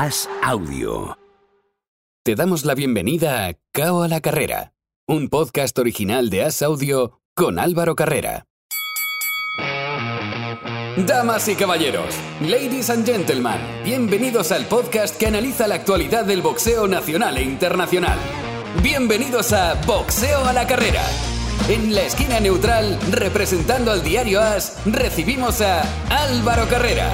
As Audio. Te damos la bienvenida a Cao a la Carrera, un podcast original de As Audio con Álvaro Carrera. Damas y caballeros, ladies and gentlemen, bienvenidos al podcast que analiza la actualidad del boxeo nacional e internacional. Bienvenidos a Boxeo a la Carrera. En la esquina neutral, representando al diario As, recibimos a Álvaro Carrera.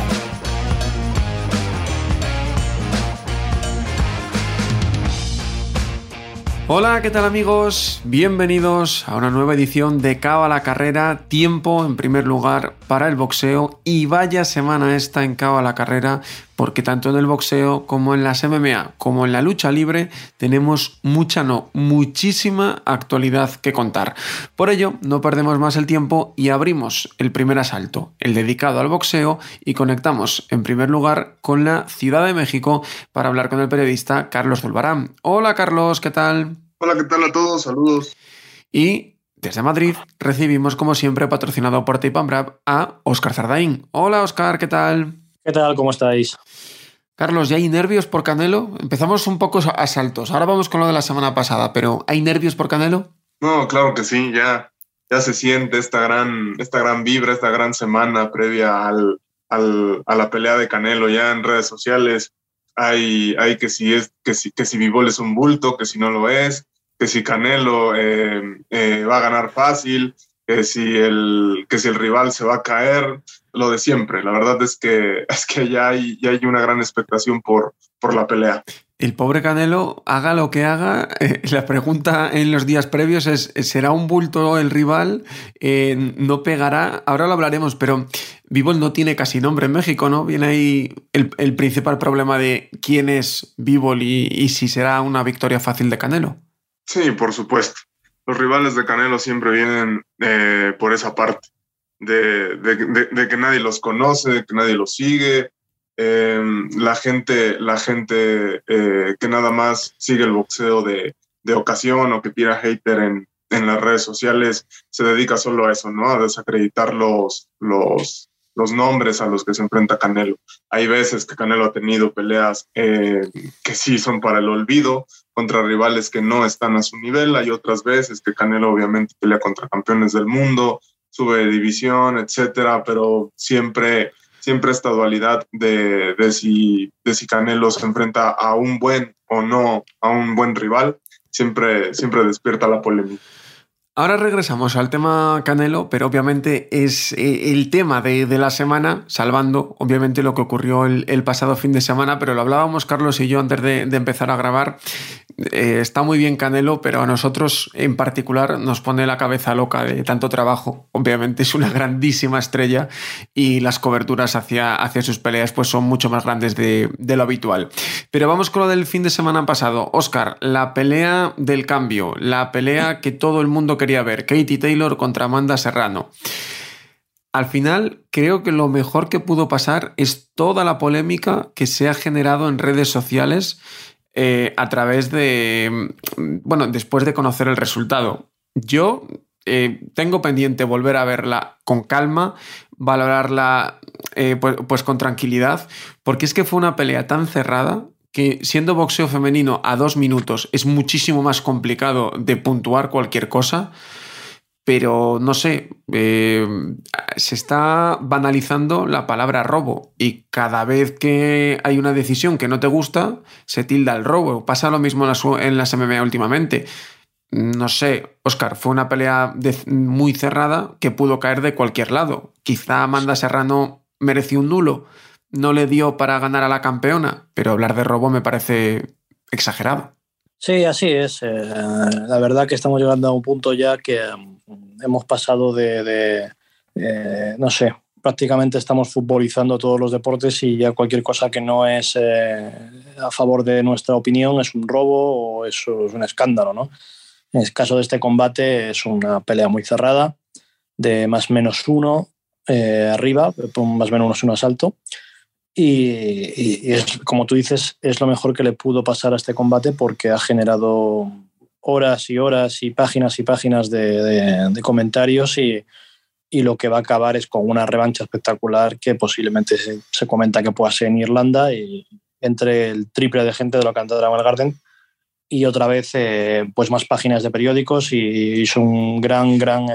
Hola, ¿qué tal amigos? Bienvenidos a una nueva edición de Cabo a la Carrera. Tiempo en primer lugar para el boxeo y vaya semana esta en Cabo a la Carrera porque tanto en el boxeo como en las MMA como en la lucha libre tenemos mucha, no, muchísima actualidad que contar. Por ello, no perdemos más el tiempo y abrimos el primer asalto, el dedicado al boxeo y conectamos en primer lugar con la Ciudad de México para hablar con el periodista Carlos Zulbarán. Hola Carlos, ¿qué tal? Hola, ¿qué tal a todos? Saludos. Y desde Madrid recibimos, como siempre, patrocinado por Tape Brab, a Óscar Zardaín. Hola, Óscar, ¿qué tal? ¿Qué tal? ¿Cómo estáis? Carlos, ¿ya hay nervios por Canelo? Empezamos un poco a saltos. Ahora vamos con lo de la semana pasada, pero ¿hay nervios por Canelo? No, claro que sí, ya, ya se siente esta gran, esta gran vibra, esta gran semana previa al, al, a la pelea de Canelo ya en redes sociales. Hay, hay que si es que si, que si Vivol es un bulto, que si no lo es, que si Canelo eh, eh, va a ganar fácil, que si, el, que si el rival se va a caer, lo de siempre. La verdad es que, es que ya, hay, ya hay una gran expectación por, por la pelea. El pobre Canelo, haga lo que haga, eh, la pregunta en los días previos es, ¿será un bulto el rival? Eh, ¿No pegará? Ahora lo hablaremos, pero Vivol no tiene casi nombre en México, ¿no? Viene ahí el, el principal problema de quién es Vivol y, y si será una victoria fácil de Canelo. Sí, por supuesto. Los rivales de Canelo siempre vienen eh, por esa parte, de, que nadie los conoce, de que nadie los sigue. Eh, la gente, la gente eh, que nada más sigue el boxeo de, ocasión o que tira hater en, en las redes sociales se dedica solo a eso, ¿no? A desacreditar los, los, los nombres a los que se enfrenta Canelo. Hay veces que Canelo ha tenido peleas eh, que sí son para el olvido contra rivales que no están a su nivel. Hay otras veces que Canelo obviamente pelea contra campeones del mundo, sube división, etcétera, pero siempre, siempre esta dualidad de, de, si, de si Canelo se enfrenta a un buen o no, a un buen rival, siempre, siempre despierta la polémica. Ahora regresamos al tema Canelo, pero obviamente es eh, el tema de, de, la semana, salvando obviamente lo que ocurrió el, pasado fin de semana, pero lo hablábamos Carlos y yo antes de, de empezar a grabar. Eh, está muy bien Canelo, pero a nosotros en particular nos pone la cabeza loca de tanto trabajo. Obviamente es una grandísima estrella y las coberturas hacia, hacia sus peleas pues son mucho más grandes de, de lo habitual. Pero vamos con lo del fin de semana pasado. Oscar, la pelea del cambio, la pelea que todo el mundo quería ver, Katie Taylor contra Amanda Serrano. Al final, creo que lo mejor que pudo pasar es toda la polémica que se ha generado en redes sociales eh, a través de, bueno, después de conocer el resultado. Yo eh, tengo pendiente volver a verla con calma, valorarla eh, pues, pues con tranquilidad, porque es que fue una pelea tan cerrada que siendo boxeo femenino a dos minutos es muchísimo más complicado de puntuar cualquier cosa, pero no sé, eh, se está banalizando la palabra robo y cada vez que hay una decisión que no te gusta, se tilda el robo. Pasa lo mismo en las, en las MMA últimamente. No sé, Oscar, fue una pelea muy cerrada que pudo caer de cualquier lado. Quizá Amanda Serrano mereció un nulo no le dio para ganar a la campeona, pero hablar de robo me parece exagerado. Sí, así es. Eh, la verdad que estamos llegando a un punto ya que um, hemos pasado de, eh, no sé, prácticamente estamos futbolizando todos los deportes y ya cualquier cosa que no es eh, a favor de nuestra opinión es un robo o eso es un escándalo, ¿no? En el caso de este combate es una pelea muy cerrada, de más menos uno eh, arriba, más menos un asalto. Y, es, como tú dices, es lo mejor que le pudo pasar a este combate porque ha generado horas y horas y páginas y páginas de, comentarios y, lo que va a acabar es con una revancha espectacular que posiblemente se, se, comenta que pueda ser en Irlanda y entre el triple de gente de lo que era el Garden y otra vez eh, pues más páginas de periódicos y, es un gran, gran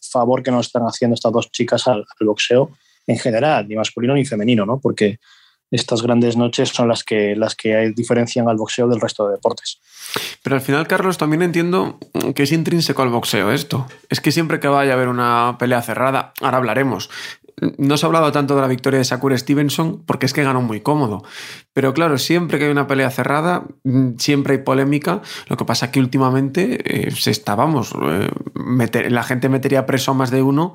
favor que nos están haciendo estas dos chicas al, boxeo en general, ni masculino ni femenino, ¿no? Porque estas grandes noches son las que, las que diferencian al boxeo del resto de deportes. Pero al final, Carlos, también entiendo que es intrínseco al boxeo esto. Es que siempre que vaya a haber una pelea cerrada, ahora hablaremos, no se ha hablado tanto de la victoria de Sakur Stevenson porque es que ganó muy cómodo. Pero claro, siempre que hay una pelea cerrada, siempre hay polémica. Lo que pasa es que últimamente eh. Eh, la gente metería preso a más de uno.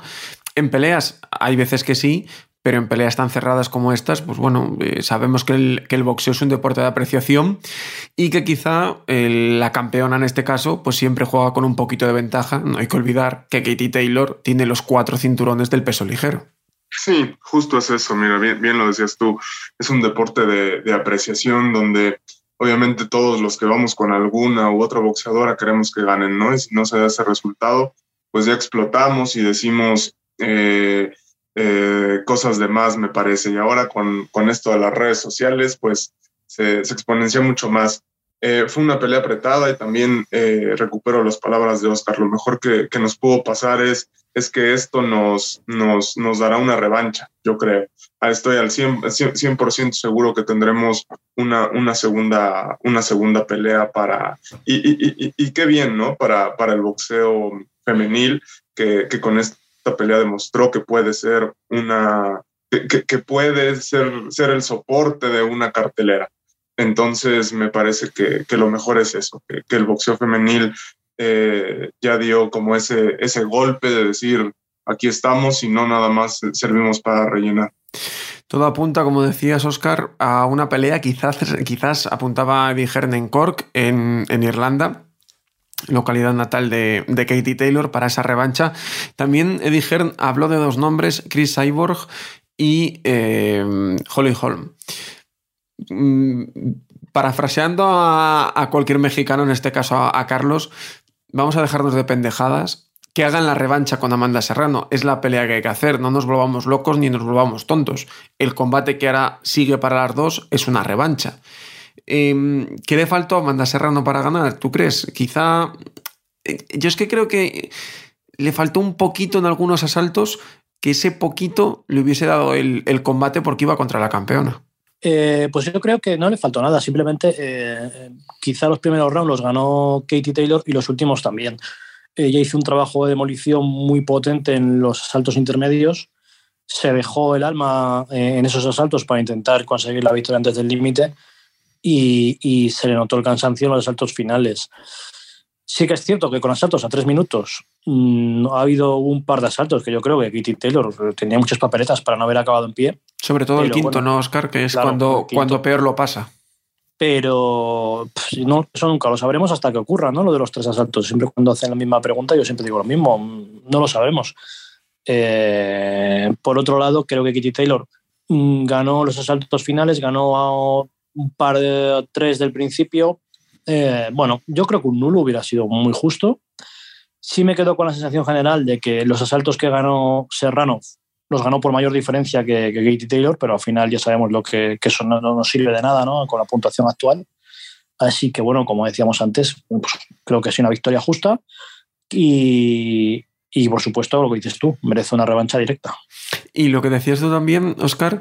En peleas hay veces que sí, pero en peleas tan cerradas como estas, pues bueno, eh, sabemos que el, boxeo es un deporte de apreciación y que quizá la campeona en este caso, pues siempre juega con un poquito de ventaja. No hay que olvidar que Katie Taylor tiene los cuatro cinturones del peso ligero. Sí, justo es eso, mira, bien, bien lo decías tú, es un deporte de, apreciación donde obviamente todos los que vamos con alguna u otra boxeadora queremos que ganen, ¿no? Y si no se da ese resultado, pues ya explotamos y decimos eh, eh, cosas de más, me parece. Y ahora con, con, esto de las redes sociales, pues se, se exponencia mucho más. Eh, fue una pelea apretada y también recupero las palabras de Oscar. Lo mejor que, que nos pudo pasar es es que esto nos, nos, nos dará una revancha, yo creo. Ah, estoy al 100%, 100 seguro que tendremos una, una, segunda, una segunda pelea para... Y, y, y, qué bien, ¿no? Para, para el boxeo femenil, que, que, con esta pelea demostró que puede ser una... Que, puede ser, ser el soporte de una cartelera. Entonces me parece que, que, lo mejor es eso, que, el boxeo femenil eh, ya dio como ese, ese golpe de decir, aquí estamos y no nada más servimos para rellenar. Todo apunta, como decías, Oscar, a una pelea, quizás, quizás apuntaba Eddie Hearn en Cork, en, Irlanda, localidad natal de, Katie Taylor, para esa revancha. También Eddie Hearn habló de dos nombres, Chris Cyborg y eh, Holly Holm. Mm, parafraseando a, cualquier mexicano, en este caso a Carlos, vamos a dejarnos de pendejadas, que hagan la revancha con Amanda Serrano. Es la pelea que hay que hacer, no nos volvamos locos ni nos volvamos tontos. El combate que ahora sigue para las dos es una revancha. Em, ¿Qué le faltó a Amanda Serrano para ganar? ¿Tú crees? Quizá... Eh, yo es que creo que le faltó un poquito en algunos asaltos que ese poquito le hubiese dado el combate porque iba contra la campeona. Eh, pues yo creo que no le faltó nada, simplemente eh, quizá los primeros rounds los ganó Katie Taylor y los últimos también. Ella hizo un trabajo de demolición muy potente en los asaltos intermedios, se dejó el alma eh, en esos asaltos para intentar conseguir la victoria antes del límite y, y, se le notó el cansancio en los asaltos finales. Sí que es cierto que con asaltos a tres minutos mm, ha habido un par de asaltos que yo creo que Kitty Taylor tenía muchas papeletas para no haber acabado en pie. Sobre todo el quinto, ¿no, Oscar? Que es cuando, cuando peor lo pasa. Pero no, eso nunca lo sabremos hasta que ocurra, ¿no? Lo de los tres asaltos. Siempre cuando hacen la misma pregunta, yo siempre digo lo mismo. No lo sabemos. Eh, por otro lado, creo que Kitty Taylor mm, ganó los asaltos finales, ganó un par de tres del principio, eh, bueno, yo creo que un nulo hubiera sido muy justo. Sí me quedo con la sensación general de que los asaltos que ganó Serrano los ganó por mayor diferencia que, que Katie Taylor, pero al final ya sabemos lo que, eso no, nos sirve de nada ¿no? con la puntuación actual. Así que bueno, como decíamos antes, pues, creo que es una victoria justa y, y por supuesto lo que dices tú, merece una revancha directa. Y lo que decías tú también, Oscar,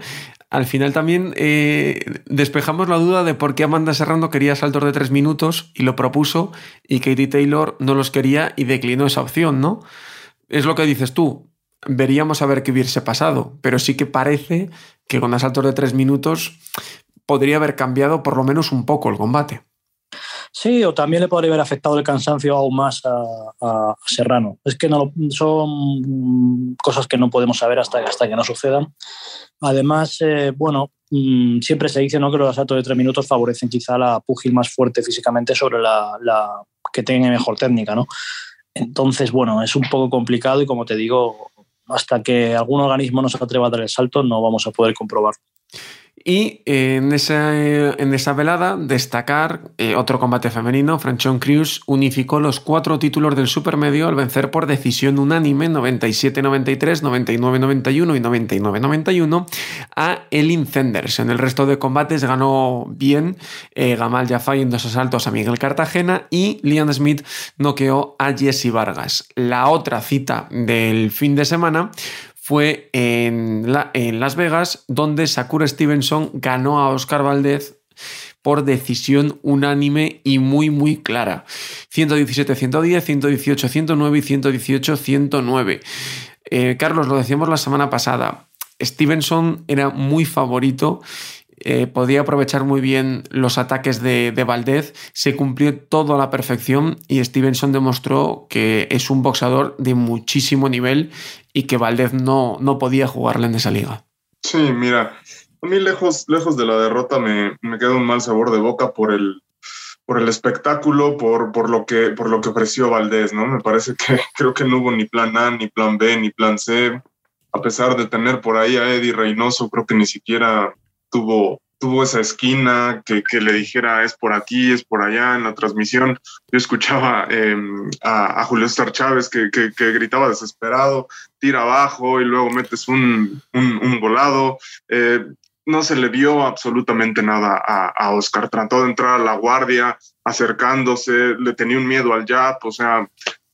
al final también eh, despejamos la duda de por qué Amanda Serrano quería saltos de tres minutos y lo propuso y Katie Taylor no los quería y declinó esa opción, ¿no? Es lo que dices tú. Veríamos a ver qué hubiese pasado, pero sí que parece que con asaltos de tres minutos podría haber cambiado por lo menos un poco el combate. Sí, o también le podría haber afectado el cansancio aún más a, Serrano. Es que no, son cosas que no podemos saber hasta, que no sucedan. Además, eh, bueno, mm, siempre se dice ¿no? que los asaltos de tres minutos favorecen quizá la pugil más fuerte físicamente sobre la, que tenga mejor técnica, ¿no? Entonces, bueno, es un poco complicado y como te digo, hasta que algún organismo nos atreva a dar el salto, no vamos a poder comprobar. Y en esa, en esa velada, destacar eh, otro combate femenino. Franchon Cruz unificó los cuatro títulos del supermedio al vencer por decisión unánime 97-93, 99-91 y 99-91 a Elin Zenders. En el resto de combates ganó bien eh, Gamal Jafai en dos asaltos a Miguel Cartagena y Liam Smith noqueó a Jesse Vargas. La otra cita del fin de semana fue en, Las Vegas, donde Sakura Stevenson ganó a Oscar Valdez por decisión unánime y muy muy clara. 117-110, 118-109 y 118-109. Eh, Carlos, lo decíamos la semana pasada, Stevenson era muy favorito eh, podía aprovechar muy bien los ataques de, de, Valdez, se cumplió todo a la perfección y Stevenson demostró que es un boxeador de muchísimo nivel y que Valdez no, no podía jugarle en esa liga. Sí, mira, a mí lejos, lejos de la derrota me, me queda un mal sabor de boca por el, por el espectáculo, por, por, lo que, por lo que ofreció Valdés, ¿no? Me parece que creo que no hubo ni plan A, ni plan B, ni plan C. A pesar de tener por ahí a Eddie Reynoso, creo que ni siquiera tuvo, tuvo esa esquina que, que, le dijera es por aquí, es por allá en la transmisión. Yo escuchaba eh, a, a, Julio Star Chávez que, que, que, gritaba desesperado, tira abajo y luego metes un, un, un volado. Eh, no se le vio absolutamente nada a, a, Oscar. Trató de entrar a la guardia, acercándose, le tenía un miedo al jab, o sea,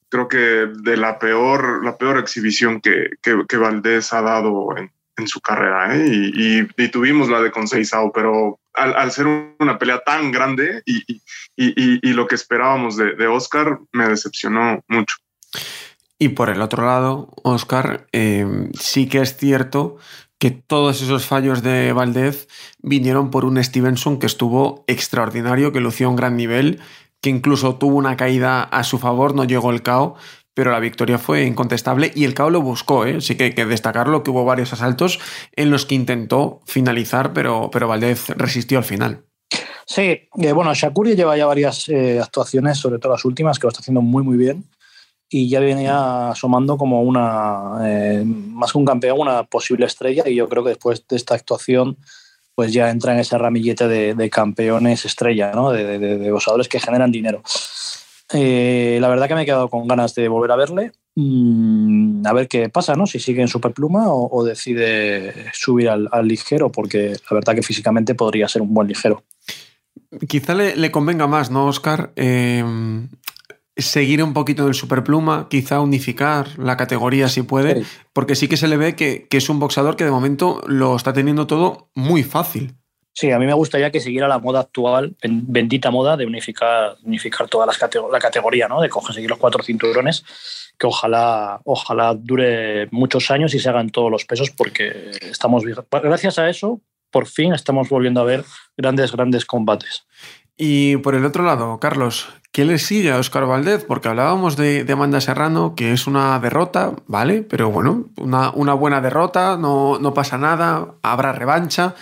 creo que de la peor, la peor exhibición que, que, que Valdés ha dado en, en su carrera. ¿eh? Y, tuvimos la de Conceizao, pero al, ser una pelea tan grande y, lo que esperábamos de, Oscar, me decepcionó mucho. Y por el otro lado, Oscar, eh, sí que es cierto que todos esos fallos de Valdez vinieron por un Stevenson que estuvo extraordinario, que lució un gran nivel, que incluso tuvo una caída a su favor, no llegó el KO, pero la victoria fue incontestable y el KO lo buscó, ¿eh? sí que hay que destacarlo, que hubo varios asaltos en los que intentó finalizar, pero, pero Valdez resistió al final. Sí, eh, bueno, Shakuri lleva ya varias eh, actuaciones, sobre todo las últimas, que lo está haciendo muy, muy bien y ya venía asomando como una, eh, más que un campeón, una posible estrella y yo creo que después de esta actuación pues ya entra en ese ramillete de, campeones estrella, ¿no? de, de, de boxeadores que generan dinero. Eh, la verdad que me he quedado con ganas de volver a verle, mm, a ver qué pasa, ¿no? si sigue en superpluma o, o decide subir al, al, ligero, porque la verdad que físicamente podría ser un buen ligero. Quizá le, le convenga más, ¿no, Oscar? Eh, seguir un poquito del superpluma, quizá unificar la categoría si puede, sí. porque sí que se le ve que, que, es un boxeador que de momento lo está teniendo todo muy fácil. Sí, a mí me gustaría que siguiera la moda actual, bendita moda de unificar, unificar toda la categoría, ¿no? de conseguir los cuatro cinturones, que ojalá, ojalá dure muchos años y se hagan todos los pesos, porque estamos, gracias a eso, por fin estamos volviendo a ver grandes, grandes combates. Y por el otro lado, Carlos, ¿qué le sigue a Oscar Valdez? Porque hablábamos de, de, Amanda Serrano, que es una derrota, ¿vale? Pero bueno, una, una buena derrota, no, no, pasa nada, habrá revancha.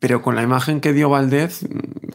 Pero con la imagen que dio Valdez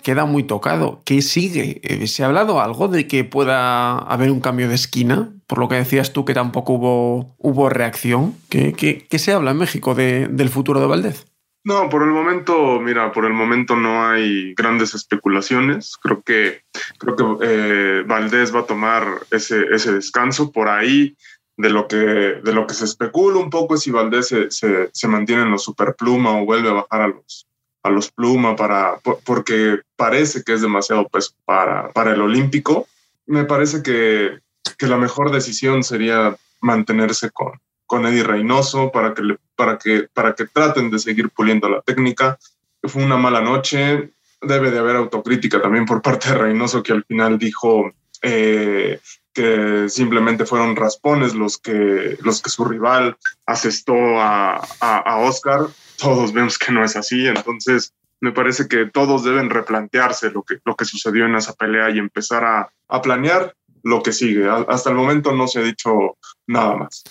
queda muy tocado. ¿Qué sigue? Eh, ¿Se ha hablado algo de que pueda haber un cambio de esquina? Por lo que decías tú que tampoco hubo, hubo reacción. ¿Qué, qué, qué se habla en México de, del futuro de Valdez? No, por el momento, mira, por el momento no hay grandes especulaciones. Creo que, creo que eh, Valdés va a tomar ese, ese descanso por ahí. De lo, que, de lo que se especula un poco es si Valdés se, se, se mantiene en los superpluma o vuelve a bajar a los, a los pluma para, porque parece que es demasiado peso para, para el olímpico. Me parece que, que la mejor decisión sería mantenerse con, con Eddie Reynoso para que, le, para, que, para que traten de seguir puliendo la técnica. Fue una mala noche, debe de haber autocrítica también por parte de Reynoso que al final dijo eh, que simplemente fueron raspones los que, los que su rival asestó a, a, a Oscar. Todos vemos que no es así, entonces me parece que todos deben replantearse lo que, lo que sucedió en esa pelea y empezar a, a planear lo que sigue. Hasta el momento no se ha dicho nada más.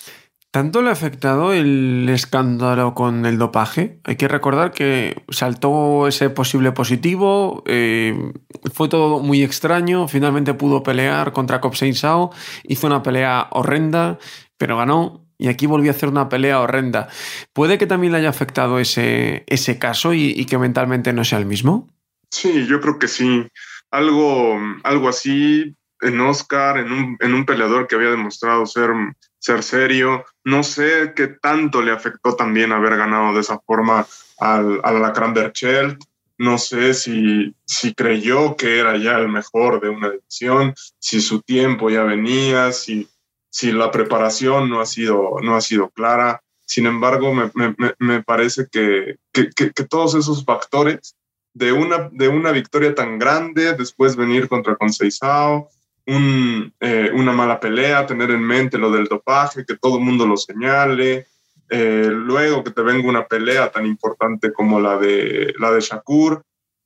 ¿Tanto le ha afectado el escándalo con el dopaje? Hay que recordar que saltó ese posible positivo, eh, fue todo muy extraño, finalmente pudo pelear contra Sao, hizo una pelea horrenda, pero ganó. Y aquí volvió a hacer una pelea horrenda. ¿Puede que también le haya afectado ese, ese caso y, que mentalmente no sea el mismo? Sí, yo creo que sí. Algo, algo así en Oscar, en un, en un peleador que había demostrado ser, ser serio. No sé qué tanto le afectó también haber ganado de esa forma al, al Alacrán Berchelt. No sé si, si creyó que era ya el mejor de una edición, si su tiempo ya venía, si, si la preparación no ha sido, no ha sido clara. Sin embargo, me, me, me parece que, que, que, todos esos factores de una, de una victoria tan grande, después venir contra Conceizao, eh, una mala pelea, tener en mente lo del dopaje, que todo el mundo lo señale, eh, luego que te venga una pelea tan importante como la de, la de Shakur,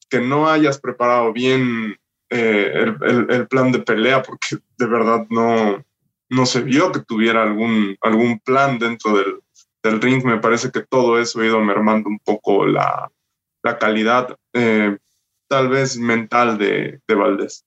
que no hayas preparado bien eh, el, el, plan de pelea, porque de verdad no, no se vio que tuviera algún, algún plan dentro del, del ring. Me parece que todo eso ha ido mermando un poco la, la calidad, tal vez mental de, de Valdés.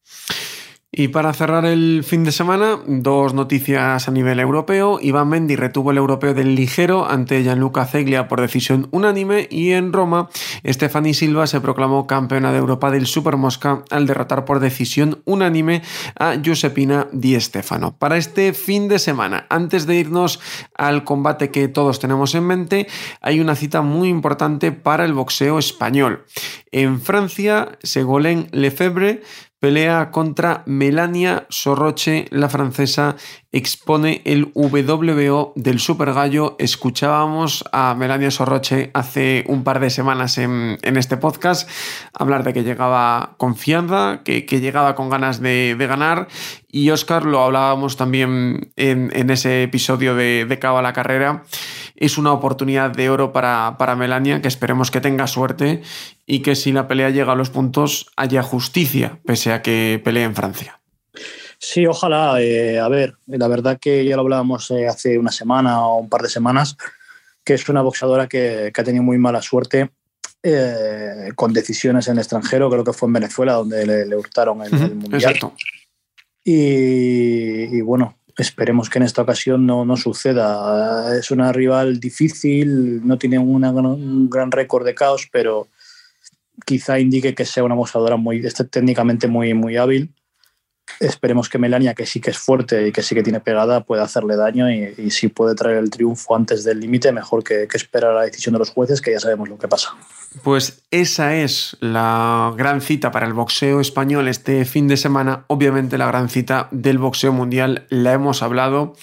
Y para cerrar el fin de semana, dos noticias a nivel europeo. Iván Mendy retuvo el europeo del ligero ante Gianluca Zeglia por decisión unánime y en Roma, Stephanie Silva se proclamó campeona de Europa del Supermosca al derrotar por decisión unánime a Giuseppina Di Stefano. Para este fin de semana, antes de irnos al combate que todos tenemos en mente, hay una cita muy importante para el boxeo español. En Francia, Segolén Lefebvre pelea contra Melania Sorroche, la francesa, expone el WBO del Super Gallo. Escuchábamos a Melania Sorroche hace un par de semanas en, este podcast hablar de que llegaba confianza, que, llegaba con ganas de, ganar. Y Oscar, lo hablábamos también en, ese episodio de, de Cabo a la Carrera. Es una oportunidad de oro para, para Melania, que esperemos que tenga suerte y que si la pelea llega a los puntos haya justicia, pese a que pelee en Francia. Sí, ojalá. Eh, a ver, la verdad que ya lo hablábamos eh, hace una semana o un par de semanas, que es una boxeadora que, ha tenido muy mala suerte eh, con decisiones en el extranjero, creo que fue en Venezuela donde le, hurtaron el, Mundial. Exacto. Y, y, bueno, esperemos que en esta ocasión no, no, suceda. Es una rival difícil, no tiene un gran récord de caos, pero quizá indique que sea una boxeadora muy, este, técnicamente muy, muy hábil. Esperemos que Melania, que sí que es fuerte y que sí que tiene pegada, pueda hacerle daño y, si puede traer el triunfo antes del límite, mejor que, que esperar la decisión de los jueces, que ya sabemos lo que pasa. Pues esa es la gran cita para el boxeo español este fin de semana. Obviamente la gran cita del boxeo mundial la hemos hablado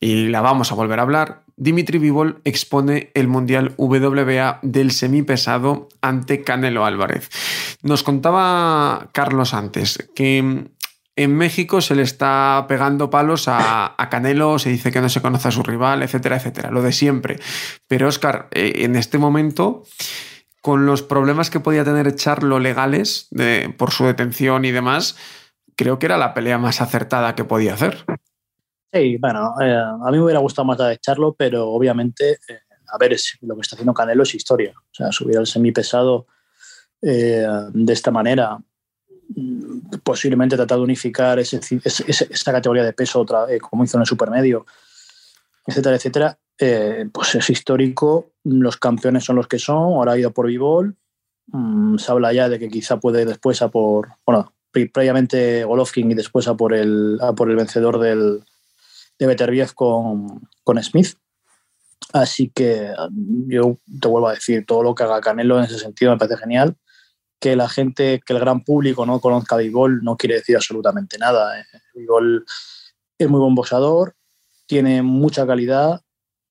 y la vamos a volver a hablar. Dimitri Vivol expone el Mundial WBA del semipesado ante Canelo Álvarez. Nos contaba Carlos antes que en México se le está pegando palos a, Canelo, se dice que no se conoce a su rival, etcétera, etcétera, lo de siempre. Pero Oscar, eh, en este momento, con los problemas que podía tener Charlo legales por su detención y demás, creo que era la pelea más acertada que podía hacer. Sí, bueno, eh, a mí me hubiera gustado más de echarlo, pero obviamente, eh, a ver, lo que está haciendo Canelo es historia. O sea, subir al semipesado eh, de esta manera, mm, posiblemente tratar de unificar ese, esa categoría de peso otra vez, como hizo en el supermedio, etcétera, etcétera, pues es histórico. Los campeones son los que son. Ahora ha ido por Vivol. Mm, se habla ya de que quizá puede después a por, bueno, previamente Golovkin y después a por el, a por el vencedor del, de Beterbiev con, con Smith. Así que yo te vuelvo a decir, todo lo que haga Canelo en ese sentido me parece genial. Que la gente, que el gran público no conozca a Bigol no quiere decir absolutamente nada. Bigol es muy buen boxeador, tiene mucha calidad,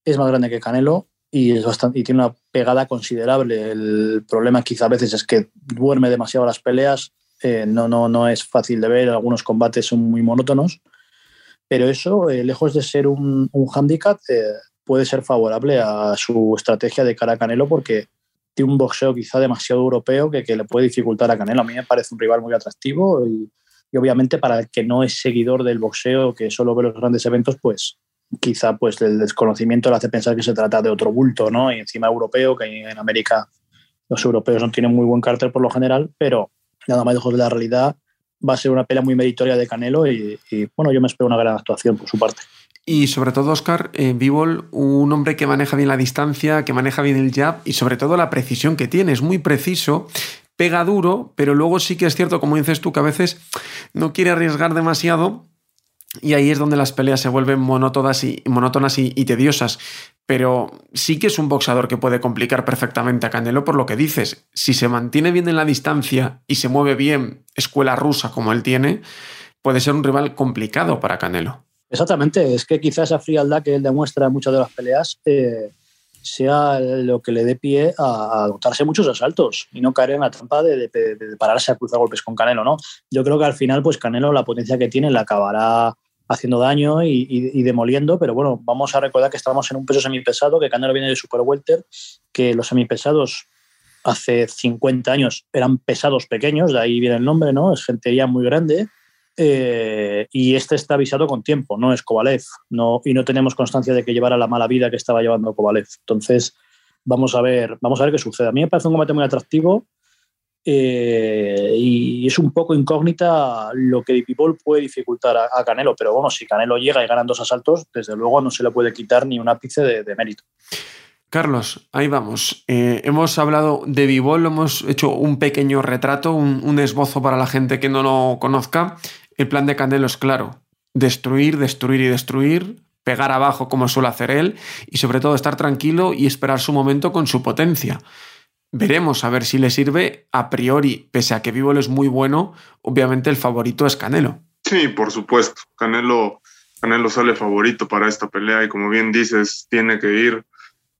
es más grande que Canelo y, es bastante, y tiene una pegada considerable. El problema quizá a veces es que duerme demasiado las peleas, eh, no, no, no es fácil de ver, algunos combates son muy monótonos pero eso, eh, lejos de ser un, un hándicap, eh, puede ser favorable a su estrategia de cara a Canelo porque tiene un boxeo quizá demasiado europeo que, que le puede dificultar a Canelo. A mí me parece un rival muy atractivo y, obviamente para el que no es seguidor del boxeo, que solo ve los grandes eventos, pues quizá pues el desconocimiento le hace pensar que se trata de otro bulto, ¿no? Y encima europeo, que en América los europeos no tienen muy buen cartel por lo general, pero nada más lejos de la realidad, va a ser una pelea muy meritoria de Canelo y, bueno, yo me espero una gran actuación por su parte. Y sobre todo, Oscar, eh, un hombre que maneja bien la distancia, que maneja bien el jab y sobre todo la precisión que tiene. Es muy preciso, pega duro, pero luego sí que es cierto, como dices tú, que a veces no quiere arriesgar demasiado y ahí es donde las peleas se vuelven monótonas y, monótonas y, tediosas. Pero sí que es un boxador que puede complicar perfectamente a Canelo por lo que dices. Si se mantiene bien en la distancia y se mueve bien, escuela rusa como él tiene, puede ser un rival complicado para Canelo. Exactamente, es que quizás esa frialdad que él demuestra en muchas de las peleas eh, sea lo que le dé pie a, adoptarse muchos asaltos y no caer en la trampa de, pararse a cruzar golpes con Canelo, ¿no? Yo creo que al final, pues Canelo, la potencia que tiene, la acabará haciendo daño y, demoliendo, pero bueno, vamos a recordar que estamos en un peso semipesado, que Canelo viene de Super Welter, que los semipesados hace 50 años eran pesados pequeños, de ahí viene el nombre, ¿no? Es gente ya muy grande, eh, y este está avisado con tiempo, no es Kovalev. No, y no tenemos constancia de que llevara la mala vida que estaba llevando Kovalev. Entonces, vamos a ver, vamos a ver qué sucede. A mí me parece un combate muy atractivo eh, y es un poco incógnita lo que People puede dificultar a, Canelo, pero bueno, si Canelo llega y ganan dos asaltos, desde luego no se le puede quitar ni un ápice de, mérito. Carlos, ahí vamos. Eh, hemos hablado de Bivol, hemos hecho un pequeño retrato, un, un, esbozo para la gente que no lo conozca. El plan de Canelo es claro, destruir, destruir y destruir, pegar abajo como suele hacer él y sobre todo estar tranquilo y esperar su momento con su potencia. Veremos a ver si le sirve a priori, pese a que Vivol es muy bueno, obviamente el favorito es Canelo. Sí, por supuesto. Canelo, Canelo sale favorito para esta pelea y como bien dices, tiene que ir.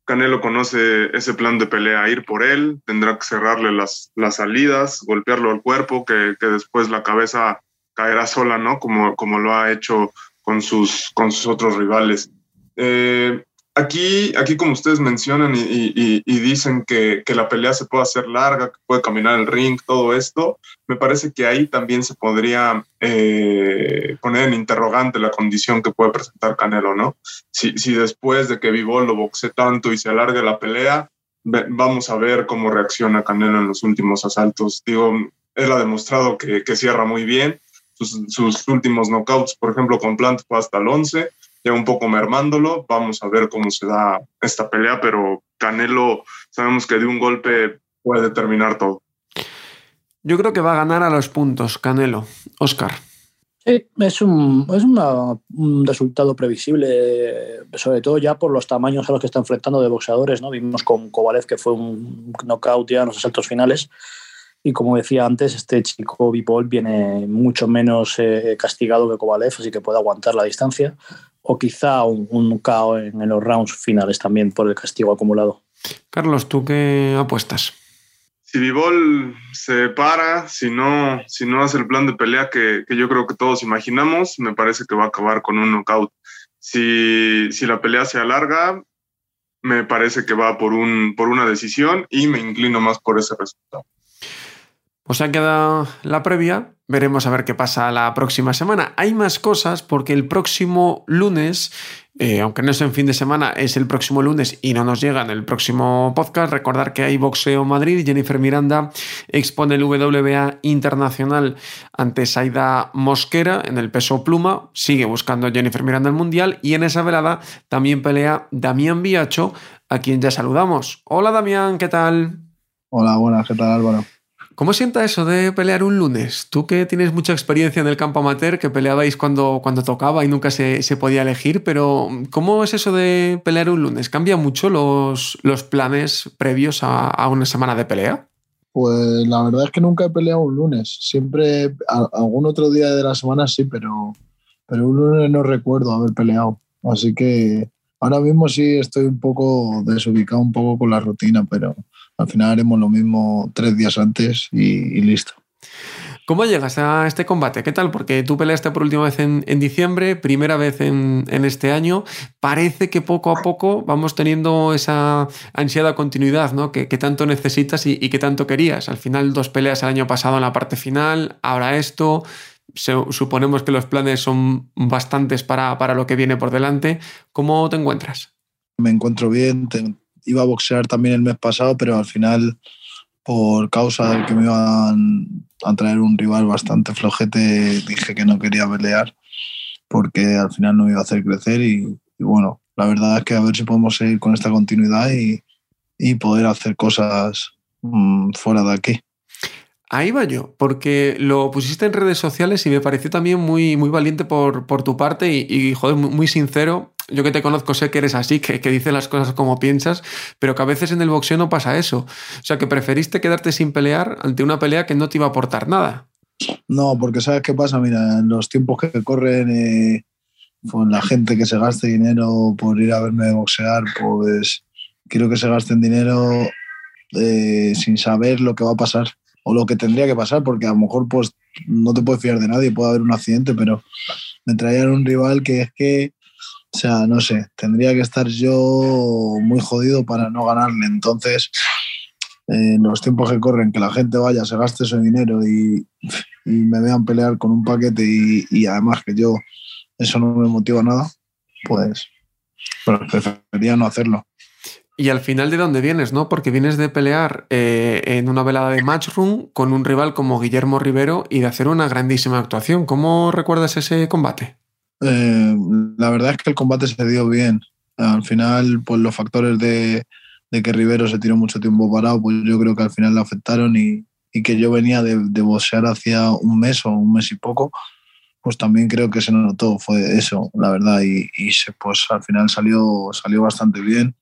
Canelo conoce ese plan de pelea, ir por él, tendrá que cerrarle las, las salidas, golpearlo al cuerpo, que, que después la cabeza caerá sola, ¿no? Como, como lo ha hecho con sus, con sus otros rivales. Eh, aquí, aquí, como ustedes mencionan y, dicen que, la pelea se puede hacer larga, que puede caminar el ring, todo esto, me parece que ahí también se podría eh, poner en interrogante la condición que puede presentar Canelo, ¿no? Si, si después de que Vivol lo boxe tanto y se alargue la pelea, vamos a ver cómo reacciona Canelo en los últimos asaltos. Digo, él ha demostrado que, que cierra muy bien sus, últimos knockouts, por ejemplo, con Plant fue hasta el 11, ya un poco mermándolo. Vamos a ver cómo se da esta pelea, pero Canelo sabemos que de un golpe puede terminar todo. Yo creo que va a ganar a los puntos, Canelo. Oscar. Sí, es, un, es un resultado previsible, sobre todo ya por los tamaños a los que está enfrentando de boxeadores. ¿no? Vimos con Kovalev que fue un knockout ya en los asaltos finales. Y como decía antes, este chico Bipol viene mucho menos eh, castigado que Kovalev, así que puede aguantar la distancia. O quizá un, un KO en, los rounds finales también por el castigo acumulado. Carlos, ¿tú qué apuestas? Si Bivol se para, si no, si no hace el plan de pelea que, que, yo creo que todos imaginamos, me parece que va a acabar con un knockout. Si, si la pelea se alarga, me parece que va por, un, por una decisión y me inclino más por ese resultado. Os ha quedado la previa, veremos a ver qué pasa la próxima semana. Hay más cosas porque el próximo lunes, eh, aunque no es en fin de semana, es el próximo lunes y no nos llega en el próximo podcast. Recordar que hay Boxeo Madrid, Jennifer Miranda expone el WBA Internacional ante Saida Mosquera en el peso pluma, sigue buscando Jennifer Miranda el Mundial y en esa velada también pelea Damián Biacho, a quien ya saludamos. Hola Damián, ¿qué tal? Hola, buenas, ¿qué tal Álvaro? ¿Cómo sienta eso de pelear un lunes? Tú que tienes mucha experiencia en el campo amateur, que peleabais cuando, cuando tocaba y nunca se, podía elegir, pero ¿cómo es eso de pelear un lunes? ¿Cambia mucho los, los planes previos a, una semana de pelea? Pues la verdad es que nunca he peleado un lunes. Siempre, algún otro día de la semana sí, pero, pero un lunes no recuerdo haber peleado. Así que ahora mismo sí estoy un poco desubicado, un poco con la rutina, pero al final haremos lo mismo tres días antes y, listo. ¿Cómo llegas a este combate? ¿Qué tal? Porque tú peleaste por última vez en, diciembre, primera vez en, este año. Parece que poco a poco vamos teniendo esa ansiada continuidad ¿no? que, tanto necesitas y, que tanto querías. Al final, dos peleas el año pasado en la parte final, ahora esto. suponemos que los planes son bastantes para, para lo que viene por delante. ¿Cómo te encuentras? Me encuentro bien, iba a boxear también el mes pasado, pero al final, por causa de que me iban a traer un rival bastante flojete, dije que no quería pelear. porque al final no iba a hacer crecer y, bueno, la verdad es que a ver si podemos seguir con esta continuidad y, poder hacer cosas mm, fuera de aquí. Ahí va yo, porque lo pusiste en redes sociales y me pareció también muy, muy valiente por, por tu parte y, joder, muy, sincero. Yo que te conozco sé que eres así, que, que dices las cosas como piensas, pero que a veces en el boxeo no pasa eso. O sea, que preferiste quedarte sin pelear ante una pelea que no te iba a aportar nada. No, porque ¿sabes qué pasa? Mira, en los tiempos que corren, eh, con la gente que se gaste dinero por ir a verme boxear, pues quiero que se gasten dinero eh, sin saber lo que va a pasar o lo que tendría que pasar, porque a lo mejor pues no te puedes fiar de nadie, puede haber un accidente, pero me traían un rival que es que, o sea, no sé, tendría que estar yo muy jodido para no ganarle. Entonces, en los tiempos que corren, que la gente vaya, se gaste ese dinero y, me vean pelear con un paquete y, además que yo eso no me motiva nada, pues preferiría no hacerlo. Y al final de dónde vienes, ¿no? Porque vienes de pelear eh, en una velada de Matchroom con un rival como Guillermo Rivero y de hacer una grandísima actuación. ¿Cómo recuerdas ese combate? Eh, la verdad es que el combate se dio bien. Al final, pues los factores de, que Rivero se tiró mucho tiempo parado, pues yo creo que al final le afectaron y, que yo venía de, de boxear hacía un mes o un mes y poco, pues también creo que se notó, fue eso, la verdad, y, y se, pues al final salió, salió bastante bien.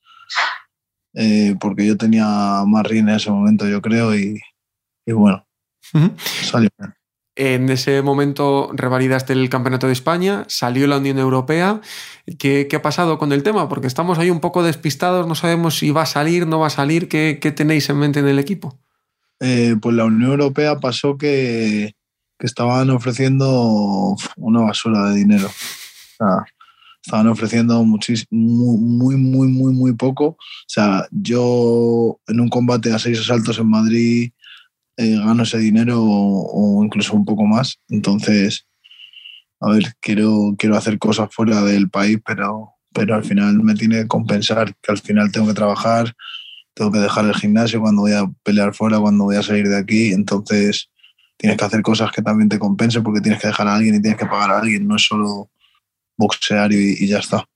Eh, porque yo tenía más rin en ese momento, yo creo, y, bueno, salió bien. En ese momento revalidaste el Campeonato de España, salió la Unión Europea. ¿Qué, ha pasado con el tema? Porque estamos ahí un poco despistados, no sabemos si va a salir, no va a salir. ¿Qué, tenéis en mente en el equipo? Eh, pues la Unión Europea pasó que, que estaban ofreciendo una basura de dinero. O estaban ofreciendo muchísimo, muy, muy, muy, muy poco. O sea, yo en un combate a seis asaltos en Madrid eh, gano ese dinero o, incluso un poco más. Entonces, a ver, quiero, quiero hacer cosas fuera del país, pero, pero al final me tiene que compensar, que al final tengo que trabajar, tengo que dejar el gimnasio cuando voy a pelear fuera, cuando voy a salir de aquí. Entonces, tienes que hacer cosas que también te compensen porque tienes que dejar a alguien y tienes que pagar a alguien, no es solo boxear y, ya está.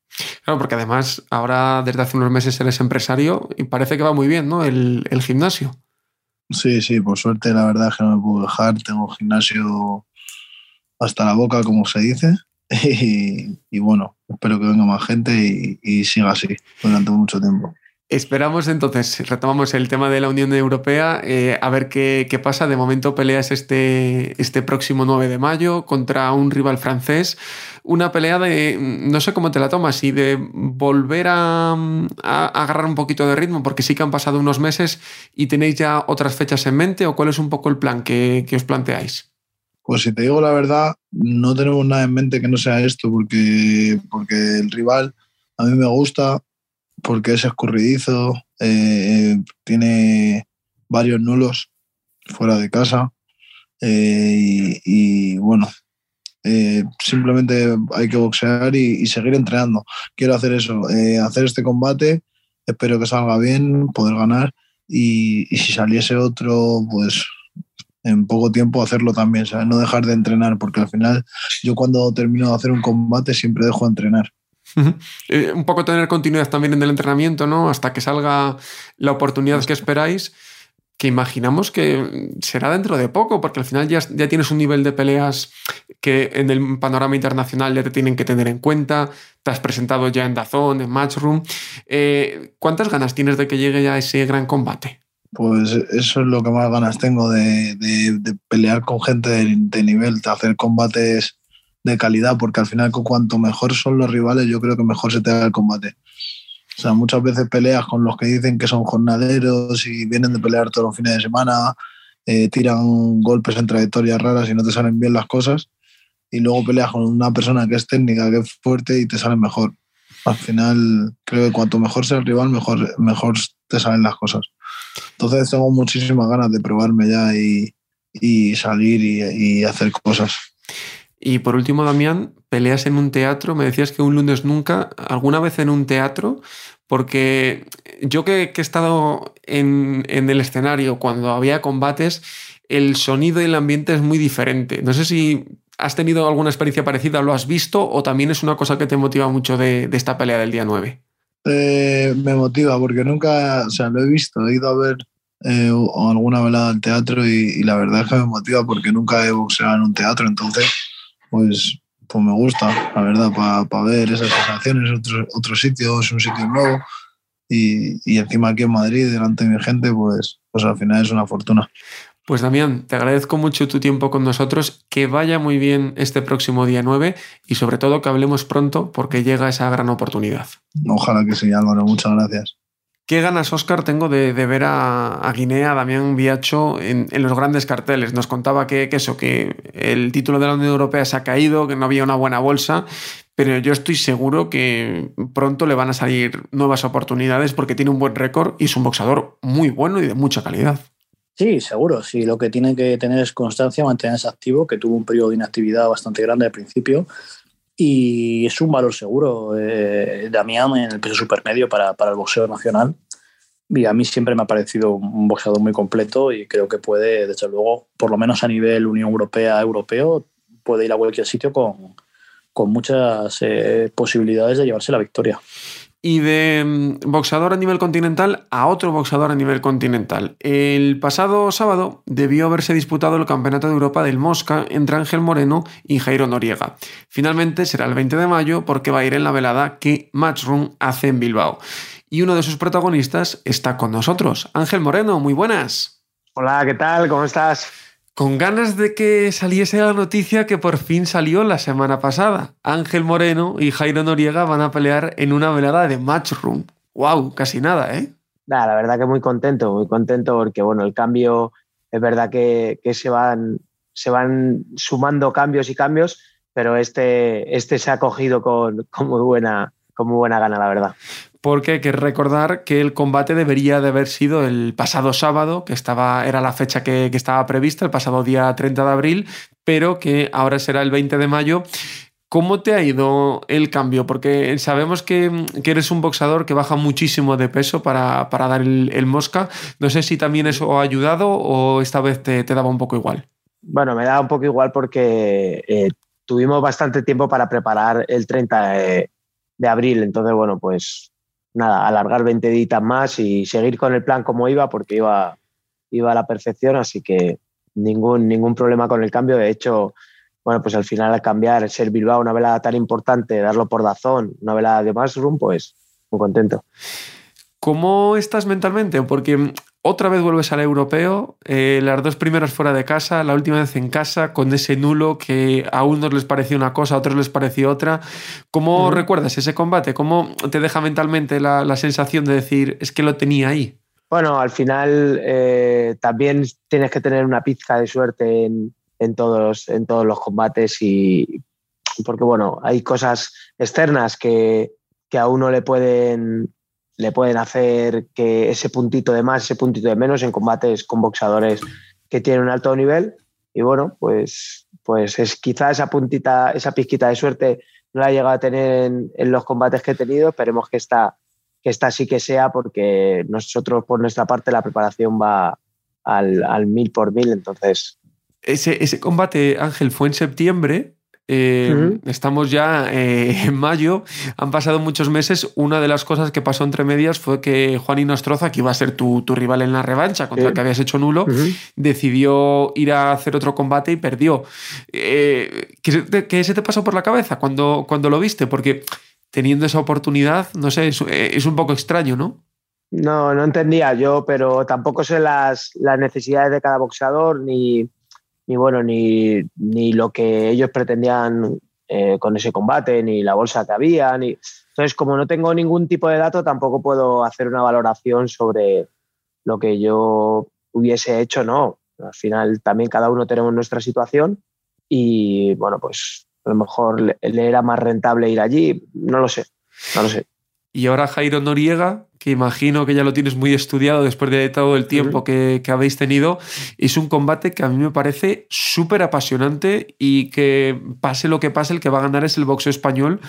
Claro, porque además ahora desde hace unos meses eres empresario y parece que va muy bien, ¿no? El, gimnasio. Sí, sí, por suerte la verdad es que no me puedo dejar. Tengo gimnasio hasta la boca, como se dice. Y, bueno, espero que venga más gente y, y siga así durante mucho tiempo. Esperamos entonces, retomamos el tema de la Unión Europea, eh, a ver qué, pasa. De momento peleas este, este próximo 9 de mayo contra un rival francés. Una pelea de, no sé cómo te la tomas, y de volver a, agarrar un poquito de ritmo, porque sí que han pasado unos meses y tenéis ya otras fechas en mente, o cuál es un poco el plan que, que os planteáis. Pues si te digo la verdad, no tenemos nada en mente que no sea esto, porque, porque el rival a mí me gusta, porque es escurridizo, eh, tiene varios nulos fuera de casa eh, y, bueno, eh, simplemente hay que boxear y, seguir entrenando. Quiero hacer eso, hacer este combate, espero que salga bien, poder ganar y, si saliese otro, pues en poco tiempo hacerlo también, no dejar de entrenar, porque al final yo cuando termino de hacer un combate siempre dejo de entrenar. Eh, un poco tener continuidad también en el entrenamiento, ¿no? Hasta que salga la oportunidad que esperáis, que imaginamos que será dentro de poco, porque al final ya, ya tienes un nivel de peleas que en el panorama internacional ya te tienen que tener en cuenta. Te has presentado ya en Dazón, en Matchroom. Eh, ¿Cuántas ganas tienes de que llegue ya ese gran combate? Pues eso es lo que más ganas tengo de, pelear con gente de nivel, de hacer combates de calidad, porque al final cuanto mejor son los rivales, yo creo que mejor se te da el combate. O sea, muchas veces peleas con los que dicen que son jornaderos y vienen de pelear todos los fines de semana, eh, tiran golpes en trayectorias raras y no te salen bien las cosas. Y luego peleas con una persona que es técnica, que es fuerte y te sale mejor. Al final, creo que cuanto mejor sea el rival, mejor, mejor te salen las cosas. Entonces tengo muchísimas ganas de probarme ya y, y salir y, y hacer cosas. Y por último, Damián, peleas en un teatro, me decías que un lunes nunca, alguna vez en un teatro, porque yo que, he estado en, el escenario cuando había combates, el sonido y el ambiente es muy diferente. No sé si ¿Has tenido alguna experiencia parecida? ¿Lo has visto? ¿O también es una cosa que te motiva mucho de, esta pelea del día 9? Eh, me motiva porque nunca, o sea, lo he visto, he ido a ver eh, alguna velada al teatro y, la verdad es que me motiva porque nunca he boxeado en un teatro, entonces pues, pues me gusta, la verdad, para ver esas sensaciones, otro, otro sitio, es un sitio nuevo y, y, encima aquí en Madrid, delante de mi gente, pues, pues al final es una fortuna. Pues Damián, te agradezco mucho tu tiempo con nosotros, que vaya muy bien este próximo día 9 y sobre todo que hablemos pronto porque llega esa gran oportunidad. Ojalá que sí, Álvaro, muchas gracias. ¿Qué ganas, Oscar, tengo de, ver a, Guinea, a Damián Viacho en, los grandes carteles? Nos contaba que, eso, que el título de la Unión Europea se ha caído, que no había una buena bolsa, pero yo estoy seguro que pronto le van a salir nuevas oportunidades porque tiene un buen récord y es un boxador muy bueno y de mucha calidad. Sí, seguro. Sí, lo que tiene que tener es constancia, mantenerse activo, que tuvo un periodo de inactividad bastante grande al principio y es un valor seguro, eh, Damián, en el peso supermedio para, para el boxeo nacional. Y a mí siempre me ha parecido un boxeador muy completo y creo que puede, desde luego, por lo menos a nivel Unión Europea, europeo, puede ir a cualquier sitio con, con muchas eh, posibilidades de llevarse la victoria y de mm, boxeador a nivel continental a otro boxeador a nivel continental. El pasado sábado debió haberse disputado el Campeonato de Europa del Mosca entre Ángel Moreno y Jairo Noriega. Finalmente será el 20 de mayo porque va a ir en la velada que Matchroom hace en Bilbao. Y uno de sus protagonistas está con nosotros. Ángel Moreno, muy buenas. Hola, ¿qué tal? ¿Cómo estás? Con ganas de que saliese la noticia que por fin salió la semana pasada. Ángel Moreno y Jairo Noriega van a pelear en una velada de Matchroom. ¡Wow! Casi nada, ¿eh? la verdad que muy contento, muy contento porque, bueno, el cambio es verdad que, se, van, se van sumando cambios y cambios, pero este, este se ha cogido con, con muy buena, con muy buena gana, la verdad porque hay que recordar que el combate debería de haber sido el pasado sábado, que estaba, era la fecha que, estaba prevista, el pasado día 30 de abril, pero que ahora será el 20 de mayo. ¿Cómo te ha ido el cambio? Porque sabemos que, eres un boxador que baja muchísimo de peso para, dar el, mosca. No sé si también eso ha ayudado o esta vez te, daba un poco igual. Bueno, me da un poco igual porque eh, tuvimos bastante tiempo para preparar el 30 de, de abril. Entonces, bueno, pues nada, alargar 20 días más y seguir con el plan como iba, porque iba, iba a la perfección, así que ningún, ningún problema con el cambio. De hecho, bueno, pues al final al cambiar, ser Bilbao una velada tan importante, darlo por Dazón, una velada de Mushroom, pues muy contento. ¿Cómo estás mentalmente? Porque otra vez vuelves al europeo, eh, las dos primeras fuera de casa, la última vez en casa, con ese nulo que a unos les pareció una cosa, a otros les pareció otra. ¿Cómo recuerdas ese combate? ¿Cómo te deja mentalmente la, sensación de decir, es que lo tenía ahí? Bueno, al final eh, también tienes que tener una pizca de suerte en, todos, en todos los combates y porque bueno, hay cosas externas que, que a uno le pueden le pueden hacer que ese puntito de más, ese puntito de menos en combates con boxadores que tienen un alto nivel. Y bueno, pues, pues es quizá esa puntita, esa pizquita de suerte no la he llegado a tener en, los combates que he tenido. Esperemos que esta, que esta sí que sea, porque nosotros por nuestra parte la preparación va al, mil por mil. Entonces. Ese, ese combate, Ángel, fue en septiembre eh, estamos ya eh, en mayo, han pasado muchos meses. Una de las cosas que pasó entre medias fue que Juan Inostroza, que iba a ser tu, rival en la revancha contra el que habías hecho nulo, decidió ir a hacer otro combate y perdió. Eh, ¿qué, se te pasó por la cabeza cuando, cuando lo viste? Porque teniendo esa oportunidad, no sé, es, es un poco extraño, ¿no? No, no entendía yo, pero tampoco sé las, las necesidades de cada boxeador ni ni bueno, ni, ni lo que ellos pretendían eh, con ese combate, ni la bolsa que había. Ni... Entonces, como no tengo ningún tipo de dato, tampoco puedo hacer una valoración sobre lo que yo hubiese hecho, no. Al final también cada uno tenemos nuestra situación y bueno, pues a lo mejor le, le era más rentable ir allí, no lo sé, no lo sé. Y ahora Jairo Noriega, que imagino que ya lo tienes muy estudiado después de todo el tiempo que, habéis tenido, es un combate que a mí me parece súper apasionante y que pase lo que pase, el que va a ganar es el boxeo español,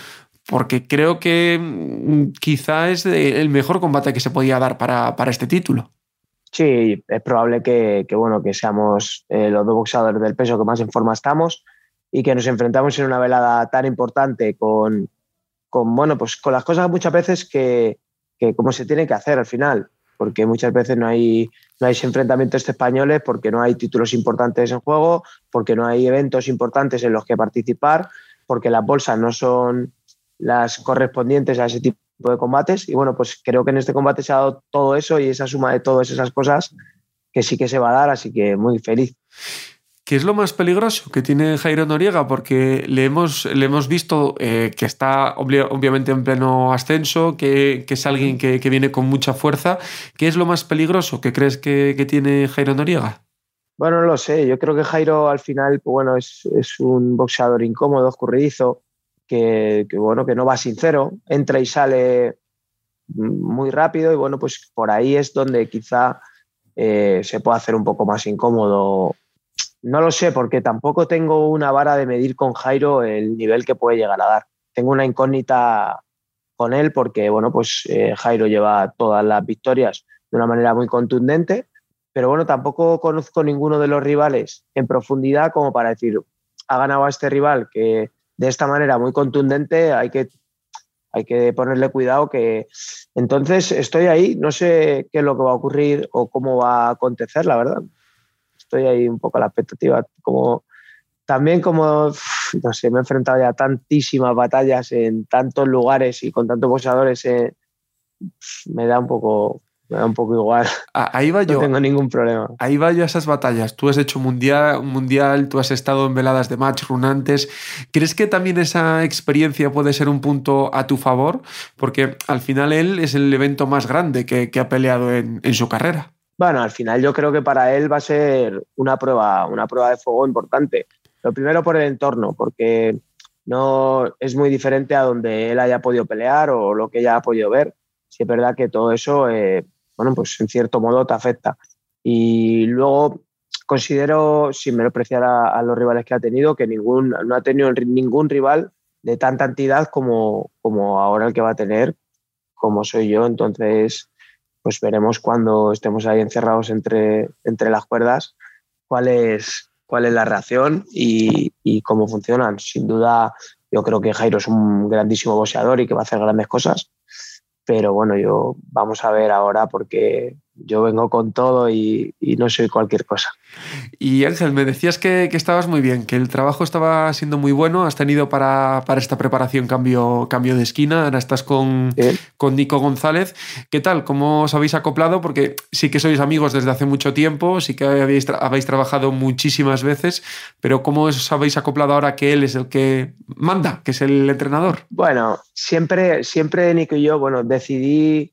porque creo que mm, quizá es el mejor combate que se podía dar para, este título. Sí, es probable que, bueno, que seamos eh, los dos boxeadores del peso que más en forma estamos y que nos enfrentamos en una velada tan importante con, con bueno, pues con las cosas muchas veces que, que como se tiene que hacer al final, porque muchas veces no hay, no hay enfrentamientos españoles, porque no hay títulos importantes en juego, porque no hay eventos importantes en los que participar, porque las bolsas no son las correspondientes a ese tipo de combates. Y bueno, pues creo que en este combate se ha dado todo eso y esa suma de todas esas cosas que sí que se va a dar, así que muy feliz. ¿Qué es lo más peligroso que tiene Jairo Noriega? Porque le hemos, le hemos visto eh, que está obviamente en pleno ascenso, que, es alguien que, viene con mucha fuerza. ¿Qué es lo más peligroso que crees que, tiene Jairo Noriega? Bueno, no lo sé. Yo creo que Jairo al final pues bueno, es, un boxeador incómodo, escurridizo, que, bueno, que no va sincero, entra y sale muy rápido y bueno, pues por ahí es donde quizá eh, se puede hacer un poco más incómodo no lo sé, porque tampoco tengo una vara de medir con Jairo el nivel que puede llegar a dar. Tengo una incógnita con él porque, bueno, pues eh, Jairo lleva todas las victorias de una manera muy contundente, pero bueno, tampoco conozco ninguno de los rivales en profundidad como para decir, ha ganado a este rival que de esta manera muy contundente hay que, hay que ponerle cuidado que... Entonces estoy ahí, no sé qué es lo que va a ocurrir o cómo va a acontecer, la verdad estoy ahí un poco a la expectativa. Como, también como, no sé, me he enfrentado ya tantísimas batallas en tantos lugares y con tantos boxeadores, eh, me da un poco, me da un poco igual. Ahí va yo. No tengo ningún problema. Ahí va yo a esas batallas. Tú has hecho mundial, mundial, tú has estado en veladas de match runantes. ¿Crees que también esa experiencia puede ser un punto a tu favor? Porque al final él es el evento más grande que, que ha peleado en, en su carrera. Bueno, al final yo creo que para él va a ser una prueba, una prueba de fuego importante. Lo primero por el entorno, porque no es muy diferente a donde él haya podido pelear o lo que ella ha podido ver. Si es verdad que todo eso, eh, bueno, pues en cierto modo te afecta. Y luego considero, sin menospreciar a, a los rivales que ha tenido, que ningún, no ha tenido ningún rival de tanta entidad como, como ahora el que va a tener, como soy yo. Entonces, pues veremos cuando estemos ahí encerrados entre, entre las cuerdas cuál es, cuál es la reacción y, y, cómo funcionan. Sin duda, yo creo que Jairo es un grandísimo boxeador y que va a hacer grandes cosas, pero bueno, yo vamos a ver ahora porque yo vengo con todo y, no soy cualquier cosa. Y Ángel, me decías que, estabas muy bien, que el trabajo estaba siendo muy bueno, has tenido para, esta preparación cambio, cambio de esquina, ahora estás con, con Nico González. ¿Qué tal? ¿Cómo os habéis acoplado? Porque sí que sois amigos desde hace mucho tiempo, sí que habéis, habéis trabajado muchísimas veces, pero ¿cómo os habéis acoplado ahora que él es el que manda, que es el entrenador? Bueno, siempre, siempre Nico y yo, bueno, decidí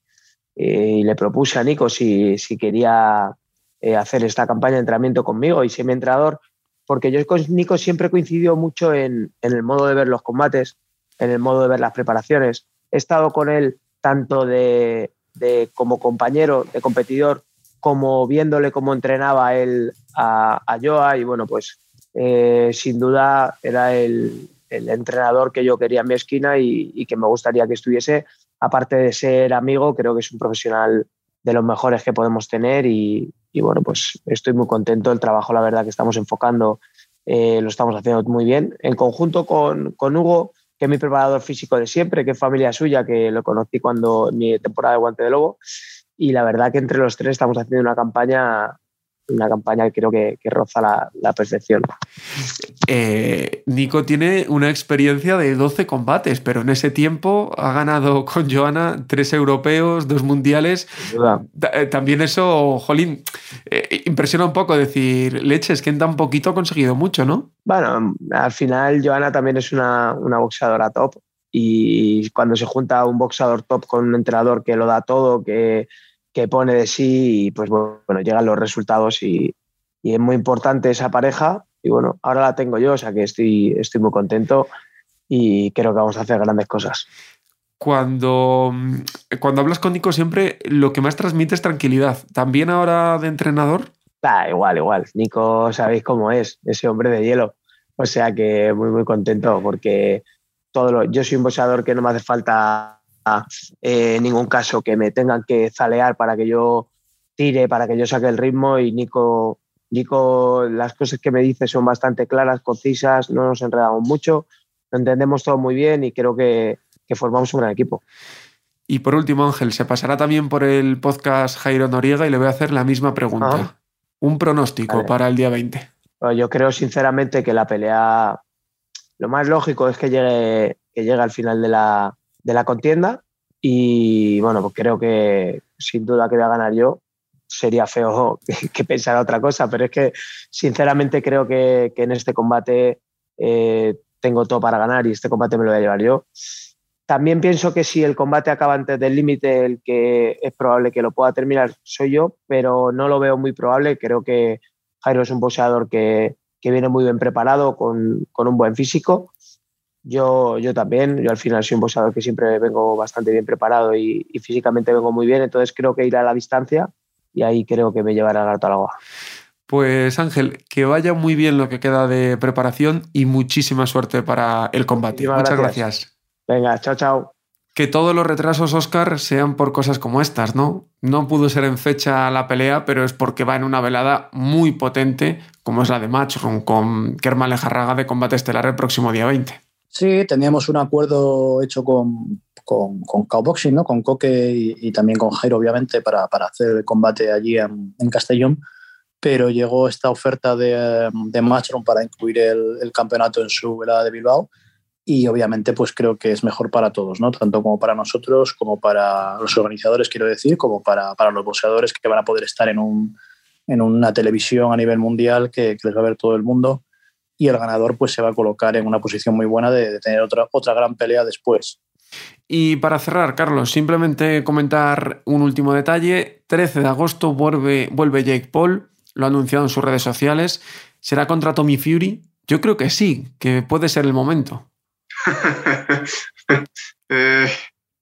y le propuse a Nico si, si quería eh, hacer esta campaña de entrenamiento conmigo y ser mi entrenador, porque yo con Nico siempre coincidió mucho en, en, el modo de ver los combates, en el modo de ver las preparaciones. He estado con él tanto de, de como compañero, de competidor, como viéndole cómo entrenaba él a, a Joa y bueno, pues eh, sin duda era el, el, entrenador que yo quería en mi esquina y, que me gustaría que estuviese aparte de ser amigo, creo que es un profesional de los mejores que podemos tener y, bueno, pues estoy muy contento. El trabajo, la verdad, que estamos enfocando, eh, lo estamos haciendo muy bien. En conjunto con, con, Hugo, que es mi preparador físico de siempre, que es familia suya, que lo conocí cuando mi temporada de guante de lobo. Y la verdad que entre los tres estamos haciendo una campaña una campaña que creo que, roza la, perfección. Eh, Nico tiene una experiencia de 12 combates, pero en ese tiempo ha ganado con Joana tres europeos, dos mundiales. Eh, también eso, Jolín, eh, impresiona un poco decir, leches, que en tan poquito ha conseguido mucho, ¿no? Bueno, al final Joana también es una, una boxeadora top y cuando se junta un boxeador top con un entrenador que lo da todo, que que pone de sí y pues bueno, llegan los resultados y, y, es muy importante esa pareja y bueno, ahora la tengo yo, o sea que estoy, estoy muy contento y creo que vamos a hacer grandes cosas. Cuando, cuando hablas con Nico siempre lo que más transmite es tranquilidad. ¿También ahora de entrenador? Ah, igual, igual. Nico sabéis cómo es, ese hombre de hielo. O sea que muy, muy contento porque todo lo, yo soy un boxeador que no me hace falta eh, en ningún caso que me tengan que zalear para que yo tire, para que yo saque el ritmo y Nico Nico, las cosas que me dice son bastante claras, concisas, no nos enredamos mucho, lo entendemos todo muy bien y creo que, formamos un gran equipo. Y por último, Ángel, se pasará también por el podcast Jairo Noriega y le voy a hacer la misma pregunta. Un pronóstico para el día 20. yo creo sinceramente que la pelea, lo más lógico es que llegue, que llegue al final de la, de la contienda y bueno, pues creo que sin duda que voy a ganar yo. Sería feo que, pensara otra cosa, pero es que sinceramente creo que, en este combate eh, tengo todo para ganar y este combate me lo voy a llevar yo. También pienso que si el combate acaba antes del límite, el que es probable que lo pueda terminar soy yo, pero no lo veo muy probable. Creo que Jairo es un boxeador que, viene muy bien preparado, con, con un buen físico yo, yo también, yo al final soy un boxeador que siempre vengo bastante bien preparado y, físicamente vengo muy bien, entonces creo que iré a la distancia y ahí creo que me llevará el gato al agua. Pues Ángel, que vaya muy bien lo que queda de preparación y muchísima suerte para el combate. Muchas gracias. Venga, chao, chao. Que todos los retrasos, Oscar, sean por cosas como estas, ¿no? No pudo ser en fecha la pelea, pero es porque va en una velada muy potente, como es la de Matchroom, con Kerman Lejarraga de combate estelar el próximo día 20. Sí, teníamos un acuerdo hecho con, con, con Cowboxing, ¿no? con Coque y, también con Jairo, obviamente, para, para hacer el combate allí en, Castellón. Pero llegó esta oferta de, de Matchroom para incluir el, el, campeonato en su velada de Bilbao. Y obviamente, pues creo que es mejor para todos, ¿no? Tanto como para nosotros, como para los organizadores, quiero decir, como para, para los boxeadores que van a poder estar en, un, en una televisión a nivel mundial que, que les va a ver todo el mundo y el ganador pues se va a colocar en una posición muy buena de, tener otra, otra gran pelea después. Y para cerrar, Carlos, simplemente comentar un último detalle. 13 de agosto vuelve, vuelve Jake Paul, lo ha anunciado en sus redes sociales. ¿Será contra Tommy Fury? Yo creo que sí, que puede ser el momento. Eh,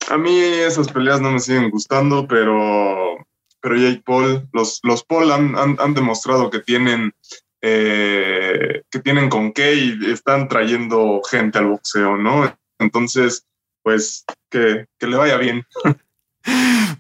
a mí esas peleas no me siguen gustando, pero, pero Jake Paul, los, los Paul han, han demostrado que tienen eh, que tienen con qué y están trayendo gente al boxeo, ¿no? Entonces, pues que, que le vaya bien.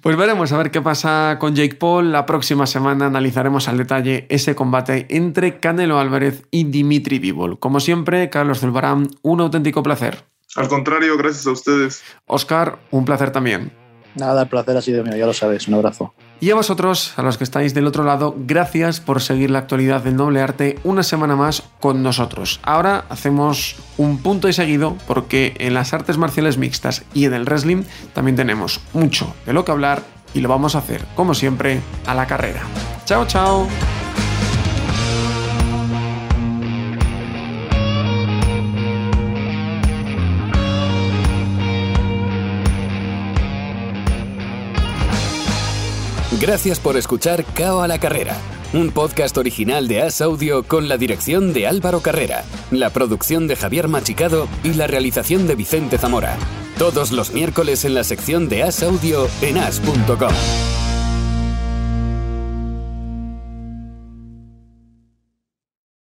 Pues veremos a ver qué pasa con Jake Paul. La próxima semana analizaremos al detalle ese combate entre Canelo Álvarez y Dimitri Bivol. Como siempre, Carlos Zulbarán, un auténtico placer. Al contrario, gracias a ustedes. Oscar, un placer también. Nada, el placer ha sido mío, ya lo sabes. Un abrazo. Y a vosotros, a los que estáis del otro lado, gracias por seguir la actualidad del noble arte una semana más con nosotros. Ahora hacemos un punto y seguido porque en las artes marciales mixtas y en el wrestling también tenemos mucho de lo que hablar y lo vamos a hacer, como siempre, a la carrera. Chao, chao. Gracias por escuchar Cao a la Carrera, un podcast original de As Audio con la dirección de Álvaro Carrera, la producción de Javier Machicado y la realización de Vicente Zamora. Todos los miércoles en la sección de As Audio en as.com.